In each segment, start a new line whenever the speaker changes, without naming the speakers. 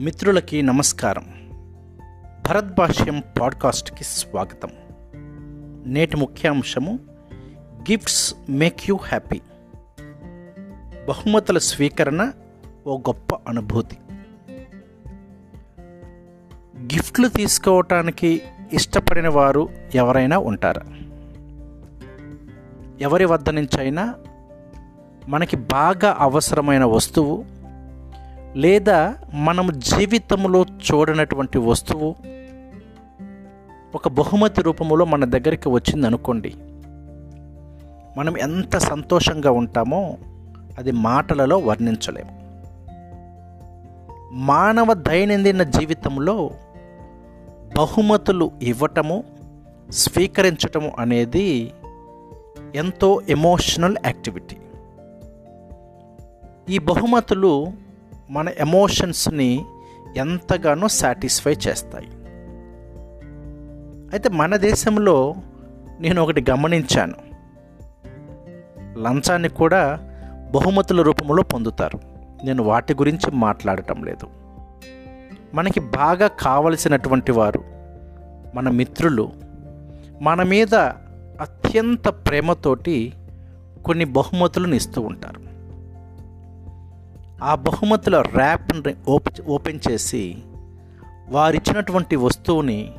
మిత్రులకి నమస్కారం. భరత్ భాష్యం పాడ్కాస్ట్కి స్వాగతం. నేటి ముఖ్యాంశము గిఫ్ట్స్ మేక్ యూ హ్యాపీ. బహుమతుల స్వీకరణ ఓ గొప్ప అనుభూతి. గిఫ్ట్లు తీసుకోవటానికి ఇష్టపడిన వారు ఎవరైనా ఉంటారా? ఎవరి వద్ద నుంచైనా మనకి బాగా అవసరమైన వస్తువు లేదా మనం జీవితంలో చూడనటువంటి వస్తువు ఒక బహుమతి రూపంలో మన దగ్గరికి వచ్చింది అనుకోండి. మనం ఎంత సంతోషంగా ఉంటామో అది మాటలలో వర్ణించలేము. మానవ దైనందిన జీవితంలో బహుమతులు ఇవ్వటము స్వీకరించటము అనేది ఎంతో ఎమోషనల్ యాక్టివిటీ ఈ బహుమతులు మన ఎమోషన్స్ని ఎంతగానో సాటిస్ఫై చేస్తాయి. అయితే మన దేశంలో నేను ఒకటి గమనించాను. లంచాన్ని కూడా బహుమతుల రూపంలో పొందుతారు. నేను వాటి గురించి మాట్లాడటం లేదు. మనకి బాగా కావలసినటువంటి వారు మన మిత్రులు. మన మీద అత్యంత ప్రేమతోటి కొన్ని బహుమతులను ఇస్తూ ఉంటారు. ఆ బహుమతుల ర్యాప్ని ఓపెన్ ఓపెన్ చేసి వారిచ్చినటువంటి వస్తువుని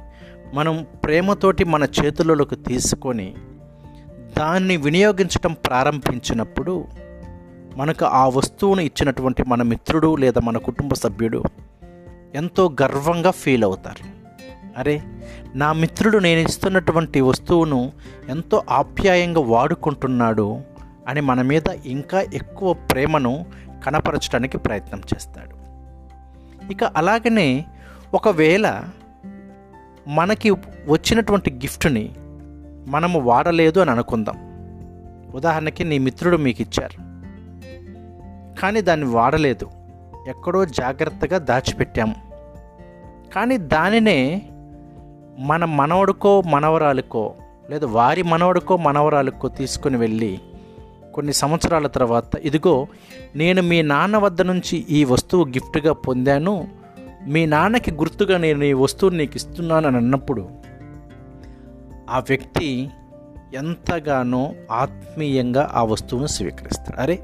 మనం ప్రేమతోటి మన చేతులలోకి తీసుకొని దాన్ని వినియోగించటం ప్రారంభించినప్పుడు మనకు ఆ వస్తువును ఇచ్చినటువంటి మన మిత్రుడు లేదా మన కుటుంబ సభ్యుడు ఎంతో గర్వంగా ఫీల్ అవుతారు. అరే నా మిత్రుడు నేను ఇస్తున్నటువంటి వస్తువును ఎంతో ఆప్యాయంగా వాడుకుంటున్నాడు అని మన మీద ఇంకా ఎక్కువ ప్రేమను కనపరచడానికి ప్రయత్నం చేస్తాడు. ఇక అలాగనే ఒకవేళ మనకి వచ్చినటువంటి గిఫ్ట్ని మనము వాడలేదు అని అనుకుందాం. ఉదాహరణకి నీ మిత్రుడు మీకు ఇచ్చారు కానీ దాన్ని వాడలేదు. ఎక్కడో జాగ్రత్తగా దాచిపెట్టాము. కానీ దానినే మన మనవడుకో మనవరాలకో లేదా వారి మనవడుకో మనవరాలకో తీసుకుని వెళ్ళి కొన్ని సంవత్సరాల తర్వాత ఇదిగో నేను మీ నాన్న వద్ద నుంచి ఈ వస్తువు గిఫ్ట్గా పొందాను. మీ నాన్నకి గుర్తుగా నేను ఈ వస్తువు నీకు ఇస్తున్నాను అని అన్నప్పుడు ఆ వ్యక్తి ఎంతగానో ఆత్మీయంగా ఆ వస్తువును స్వీకరిస్తాడు. అరే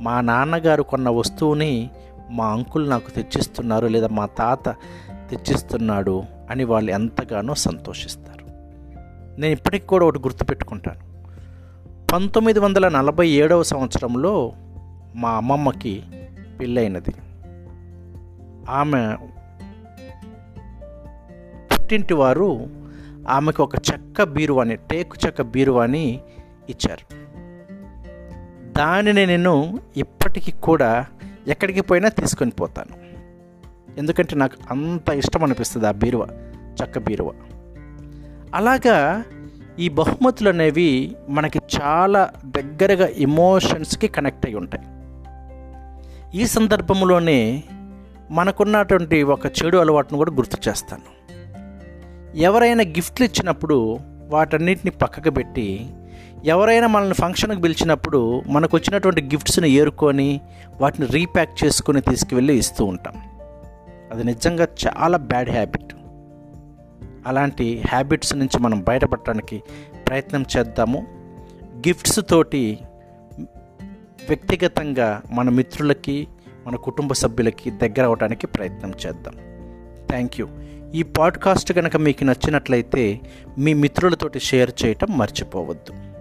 మా నాన్నగారు కొన్న వస్తువుని మా అంకుల్ నాకు తెచ్చిస్తున్నారు లేదా మా తాత తెచ్చిస్తున్నాడు అని వాళ్ళు ఎంతగానో సంతోషిస్తారు. నేను ఇప్పటికి కూడా ఒకటి గుర్తుపెట్టుకుంటాను. పంతొమ్మిది వందల నలభై ఏడవ సంవత్సరంలో మా అమ్మమ్మకి పెళ్ళైనది. ఆమె పుట్టింటి వారు ఆమెకు ఒక చెక్క బీరువాని టేకు చెక్క బీరువాని ఇచ్చారు. దానిని నేను ఇప్పటికీ కూడా ఎక్కడికి పోయినా తీసుకొని పోతాను. ఎందుకంటే నాకు అంత ఇష్టం అనిపిస్తుంది ఆ బీరువ చెక్క బీరువ. అలాగా ఈ బహుమతులు అనేవి మనకి చాలా దగ్గరగా ఎమోషన్స్కి కనెక్ట్ అయి ఉంటాయి. ఈ సందర్భంలోనే మనకున్నటువంటి ఒక చెడు అలవాటును కూడా గుర్తు చేస్తాను. ఎవరైనా గిఫ్ట్లు ఇచ్చినప్పుడు వాటన్నిటిని పక్కకు పెట్టి ఎవరైనా మనల్ని ఫంక్షన్కి పిలిచినప్పుడు మనకు వచ్చినటువంటి గిఫ్ట్స్ని ఏరుకొని వాటిని రీప్యాక్ చేసుకొని తీసుకువెళ్ళి ఇస్తూ ఉంటాం. అది నిజంగా చాలా బ్యాడ్ హ్యాబిట్ అలాంటి హ్యాబిట్స్ నుంచి మనం బయటపడటానికి ప్రయత్నం చేద్దాము. గిఫ్ట్స్ తోటి వ్యక్తిగతంగా మన మిత్రులకి మన కుటుంబ సభ్యులకి దగ్గర అవడానికి ప్రయత్నం చేద్దాం. థ్యాంక్ యూ ఈ పాడ్కాస్ట్ కనుక మీకు నచ్చినట్లయితే మీ మిత్రులతోటి షేర్ చేయటం మర్చిపోవద్దు.